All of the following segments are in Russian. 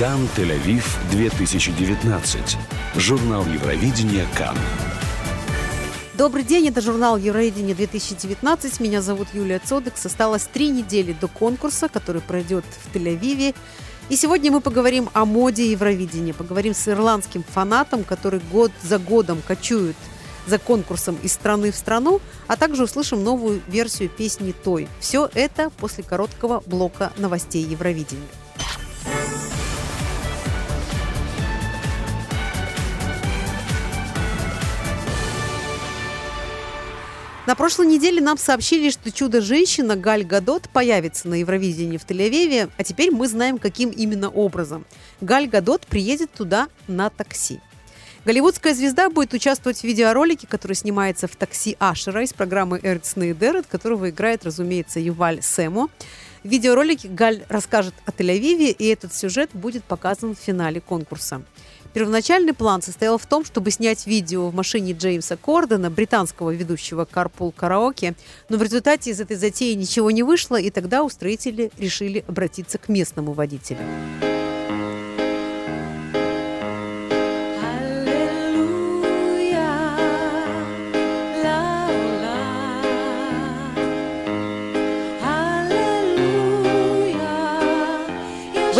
Кан Тель-Авив 2019. Журнал Евровидения Кан. Добрый день, это журнал Евровидение 2019. Меня зовут Юлия Цодекс. Осталось три недели до конкурса, который пройдет в Тель-Авиве. И сегодня мы поговорим о моде Евровидения. Поговорим с ирландским фанатом, который год за годом кочует за конкурсом из страны в страну, а также услышим новую версию песни «Той». Все это после короткого блока новостей Евровидения. На прошлой неделе нам сообщили, что чудо-женщина Галь Гадот появится на Евровидении в Тель-Авиве, а теперь мы знаем, каким именно образом. Галь Гадот приедет туда на такси. Голливудская звезда будет участвовать в видеоролике, который снимается в такси Ашера из программы «Эрцны и Дерет», которого играет, разумеется, Юваль Сэму. В видеоролике Галь расскажет о Тель-Авиве, и этот сюжет будет показан в финале конкурса. Первоначальный план состоял в том, чтобы снять видео в машине Джеймса Кордена, британского ведущего Carpool Караоке, но в результате из этой затеи ничего не вышло, и тогда устроители решили обратиться к местному водителю.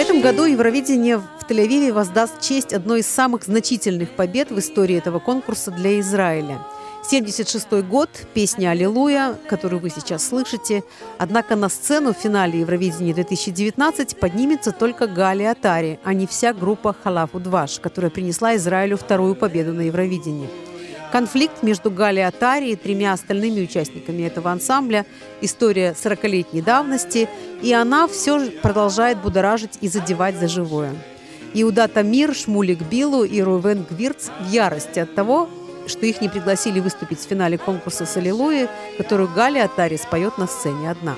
Этом году Евровидение в Тель-Авиве воздаст честь одной из самых значительных побед в истории этого конкурса для Израиля. 76 год, песня «Аллилуйя», которую вы сейчас слышите. Однако на сцену в финале Евровидения 2019 поднимется только Гали Атари, а не вся группа «Халаф Удваш», которая принесла Израилю вторую победу на Евровидении. Конфликт между Гали Атари и тремя остальными участниками этого ансамбля – история 40-летней давности, и она все продолжает будоражить и задевать за живое. Иуда Тамир, Шмулик Билу и Рувен Гвирц в ярости от того, что их не пригласили выступить в финале конкурса с Аллилуйи, которую Гали Атари споет на сцене одна.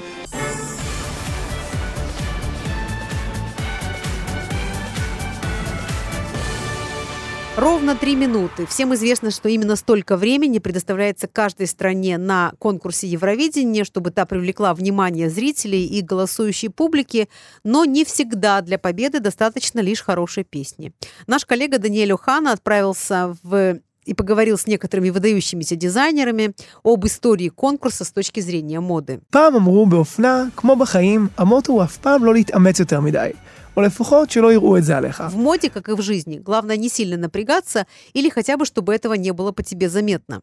Ровно три минуты. Всем известно, что именно столько времени предоставляется каждой стране на конкурсе Евровидения, чтобы та привлекла внимание зрителей и голосующей публики, но не всегда для победы достаточно лишь хорошей песни. Наш коллега Даниэль Охана отправился в и поговорил с некоторыми выдающимися дизайнерами об истории конкурса с точки зрения моды. פעם אמרו באופנה, כמו בחיים, המוטו הוא אף פעם לא להתאמץ יותר מדי. או לפחות שלא יראו את זה עליך. В моде, как и в жизни, главное не сильно напрягаться или хотя бы, чтобы этого не было по тебе заметно.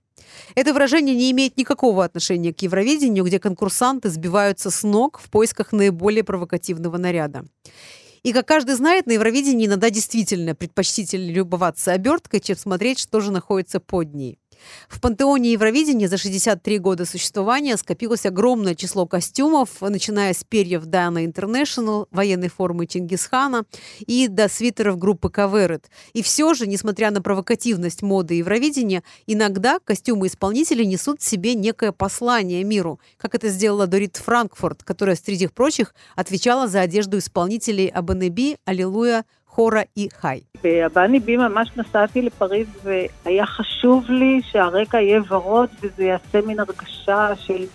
Это выражение не имеет никакого отношения к Евровидению, где конкурсанты сбиваются с ног в поисках наиболее провокативного наряда. И, как каждый знает, на Евровидении иногда действительно предпочтительнее любоваться оберткой, чем смотреть, что же находится под ней. В пантеоне Евровидения за 63 года существования скопилось огромное число костюмов, начиная с перьев Дана International, военной формы Чингисхана и до свитеров группы Каверет. И все же, несмотря на провокативность моды Евровидения, иногда костюмы исполнителей несут в себе некое послание миру, как это сделала Дорит Франкфурт, которая, среди прочих, отвечала за одежду исполнителей Абанеби, Аллилуйя, חורה אי חי. באבני בי ממש נסעתי לפריז והיה חשוב לי שהרקע יהיה ורוד וזה יעשה מין הרגשה של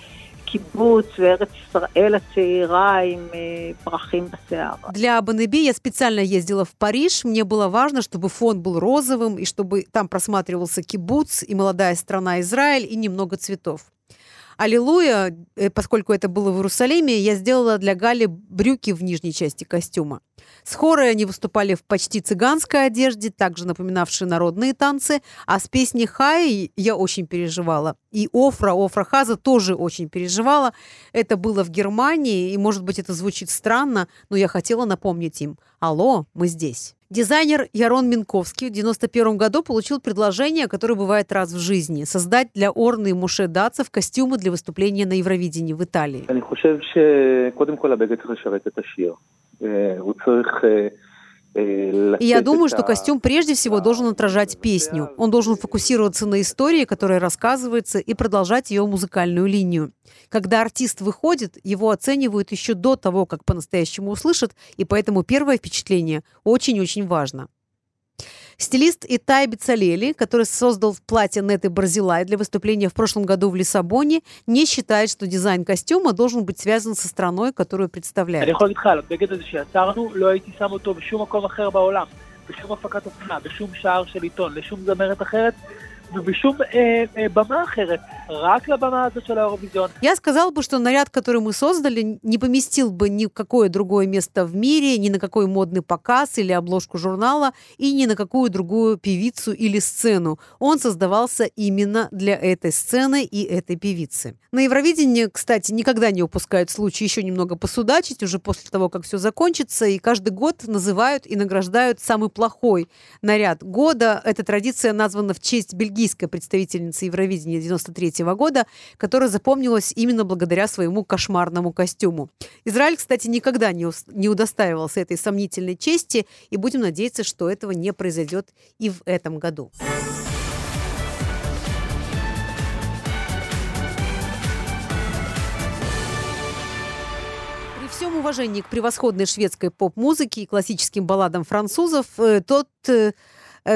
קיבוץ וארץ ישראל הצעירה עם פרחים בשיער. Для Абанеби я специально ездила в Париж. Мне было важно, чтобы фон был розовым и чтобы там просматривался кибуц и молодая страна Израиль и немного цветов. Аллилуйя, э, поскольку это было в Иерусалиме, я сделала для Гали брюки в нижней части костюма. С хорой они выступали в почти цыганской одежде, также напоминавшей народные танцы, а с песней «Хай» я очень переживала. И Офра, Офра Хаза тоже очень переживала. Это было в Германии, и, может быть, это звучит странно, но я хотела напомнить им «Алло, мы здесь». Дизайнер Ярон Минковский в 1991 году получил предложение, которое бывает раз в жизни – создать для Орны и Муше Дацев костюмы для выступления на Евровидении в Италии. И я думаю, что костюм прежде всего должен отражать песню. Он должен фокусироваться на истории, которая рассказывается, и продолжать ее музыкальную линию. Когда артист выходит, его оценивают еще до того, как по-настоящему услышат, и поэтому первое впечатление очень-очень важно. Стилист Итай Бицалели, который создал платье Неты Барзилай для выступления в прошлом году в Лиссабоне, не считает, что дизайн костюма должен быть связан со страной, которую представляет. בשום הפקת אופנה, בשום שער של עיתון, לשום זמרת אחרת, ובשום אה, אה, במה אחרת, רק לבמה הזאת של האירוויזיון. Я сказал бы, что наряд, который мы создали, не поместил бы ни в какое другое место в мире, ни на какой модный показ или обложку журнала, и ни на какую другую певицу или сцену. Он создавался именно для этой сцены и этой певицы. На Евровидении, кстати, никогда не упускают случай еще немного посудачить уже после того, как все закончится, и каждый год называют и награждают самый плохой наряд года. Эта традиция названа в честь бельгийской представительницы Евровидения 93 года, которая запомнилась именно благодаря своему кошмарному костюму. Израиль, кстати, никогда не, не удостаивался этой сомнительной чести, и будем надеяться, что этого не произойдет и в этом году. всем уважении к превосходной шведской поп-музыке и классическим балладам французов, э, тот, э,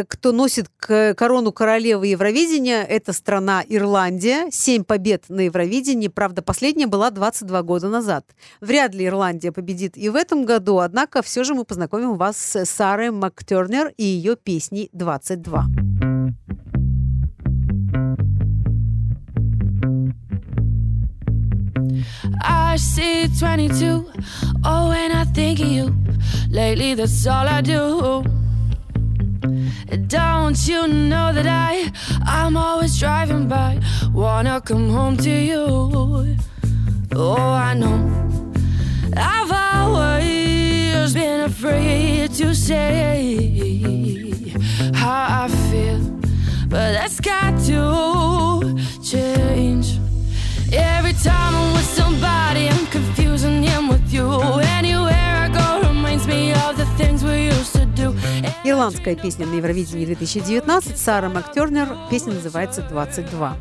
кто носит корону королевы Евровидения, это страна Ирландия. Семь побед на Евровидении, правда, последняя была 22 года назад. Вряд ли Ирландия победит и в этом году, однако все же мы познакомим вас с Сарой МакТернер и ее песней «22». I see 22. Oh, when I think of you, lately that's all I do. Don't you know that I, I'm always driving by, wanna come home to you. Oh, I know I've always been afraid to say how I feel, but that's got Ирландская песня на Евровидении 2019 Сара МакТернер. Песня называется «22».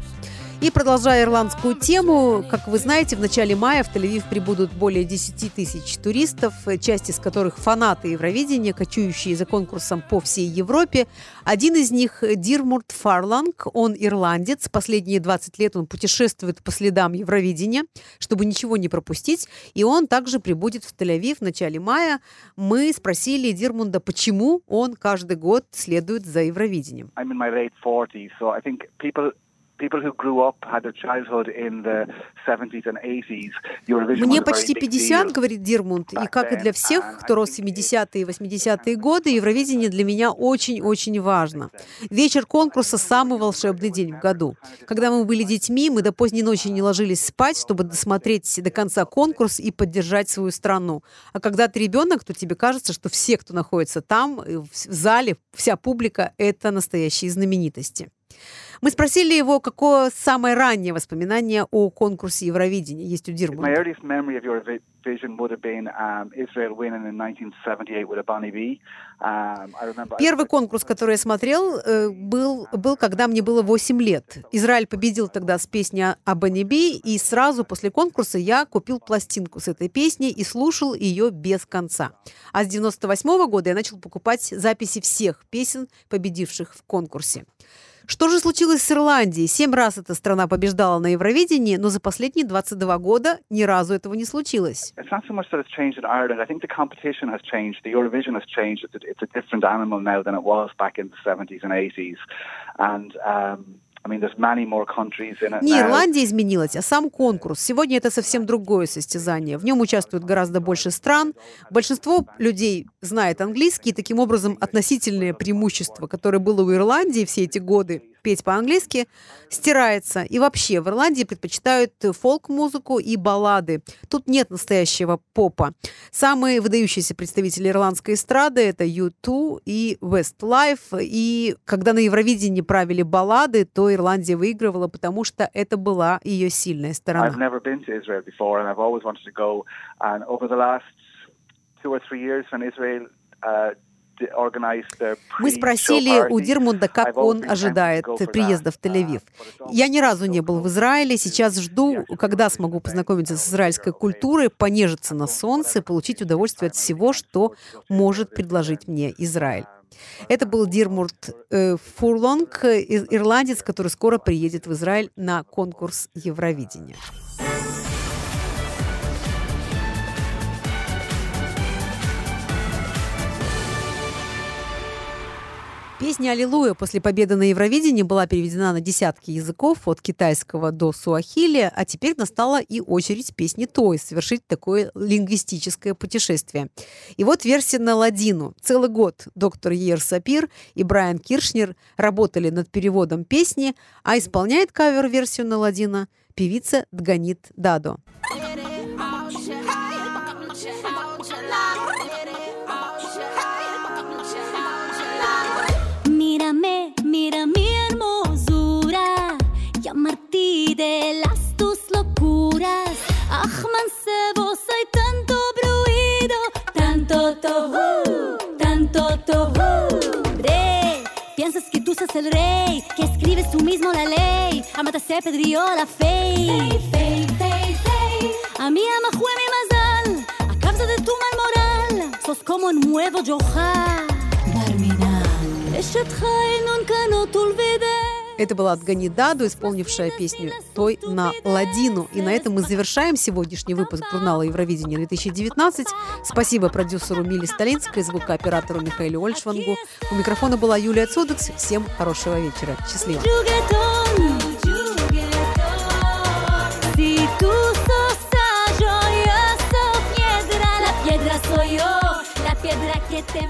И продолжая ирландскую тему, как вы знаете, в начале мая в Тель-Авив прибудут более 10 тысяч туристов, часть из которых фанаты Евровидения, кочующие за конкурсом по всей Европе. Один из них – Дирмурт Фарланг, он ирландец. Последние 20 лет он путешествует по следам Евровидения, чтобы ничего не пропустить. И он также прибудет в Тель-Авив в начале мая. Мы спросили Дирмунда, почему он каждый год следует за Евровидением. I'm in my late 40s, so I think people мне почти 50, говорит Дирмунд, и как и для всех, кто рос в 70-е и 80-е годы, Евровидение для меня очень-очень важно. Вечер конкурса – самый волшебный день в году. Когда мы были детьми, мы до поздней ночи не ложились спать, чтобы досмотреть до конца конкурс и поддержать свою страну. А когда ты ребенок, то тебе кажется, что все, кто находится там, в зале, вся публика – это настоящие знаменитости. Мы спросили его, какое самое раннее воспоминание о конкурсе Евровидения есть у Дирмана. Первый конкурс, который я смотрел, э, был, был, когда мне было 8 лет. Израиль победил тогда с песней о Бонни Би, и сразу после конкурса я купил пластинку с этой песней и слушал ее без конца. А с 98 -го года я начал покупать записи всех песен, победивших в конкурсе. Что же случилось с Ирландией? Семь раз эта страна побеждала на Евровидении, но за последние 22 года ни разу этого не случилось. It's not so much that it's changed in Ireland. I think the competition has changed. The Eurovision has changed. It's a, it's a different animal now than it was back in the 70s and 80s. And um, не Ирландия изменилась, а сам конкурс. Сегодня это совсем другое состязание. В нем участвует гораздо больше стран. Большинство людей знает английский, и таким образом относительное преимущество, которое было у Ирландии все эти годы, петь по-английски, стирается. И вообще в Ирландии предпочитают фолк-музыку и баллады. Тут нет настоящего попа. Самые выдающиеся представители ирландской эстрады — это U2 и Westlife. И когда на Евровидении правили баллады, то Ирландия выигрывала, потому что это была ее сильная сторона. Uh, мы спросили у Дирмунда, как он ожидает приезда в Тель-Авив. Я ни разу не был в Израиле, сейчас жду, когда смогу познакомиться с израильской культурой, понежиться на солнце, получить удовольствие от всего, что может предложить мне Израиль. Это был Дирмурт э, Фурлонг, э, ирландец, который скоро приедет в Израиль на конкурс Евровидения. Песня «Аллилуйя» после победы на Евровидении была переведена на десятки языков, от китайского до суахили, а теперь настала и очередь песни Той совершить такое лингвистическое путешествие. И вот версия на ладину. Целый год доктор Ер Сапир и Брайан Киршнер работали над переводом песни, а исполняет кавер-версию на ладина певица Дганит Дадо. Rey, que escribes tú mismo la ley. Amate se pedrió la fe. Fey, fey, fey, A mí ama mi mazal, a causa de tu mal moral, sos como un nuevo Johar. Это была Ганидаду, исполнившая песню «Той на ладину». И на этом мы завершаем сегодняшний выпуск журнала «Евровидение 2019». Спасибо продюсеру Миле Столинской, звукооператору Михаилу Ольшвангу. У микрофона была Юлия Цудекс. Всем хорошего вечера. Счастливо. la piedra que te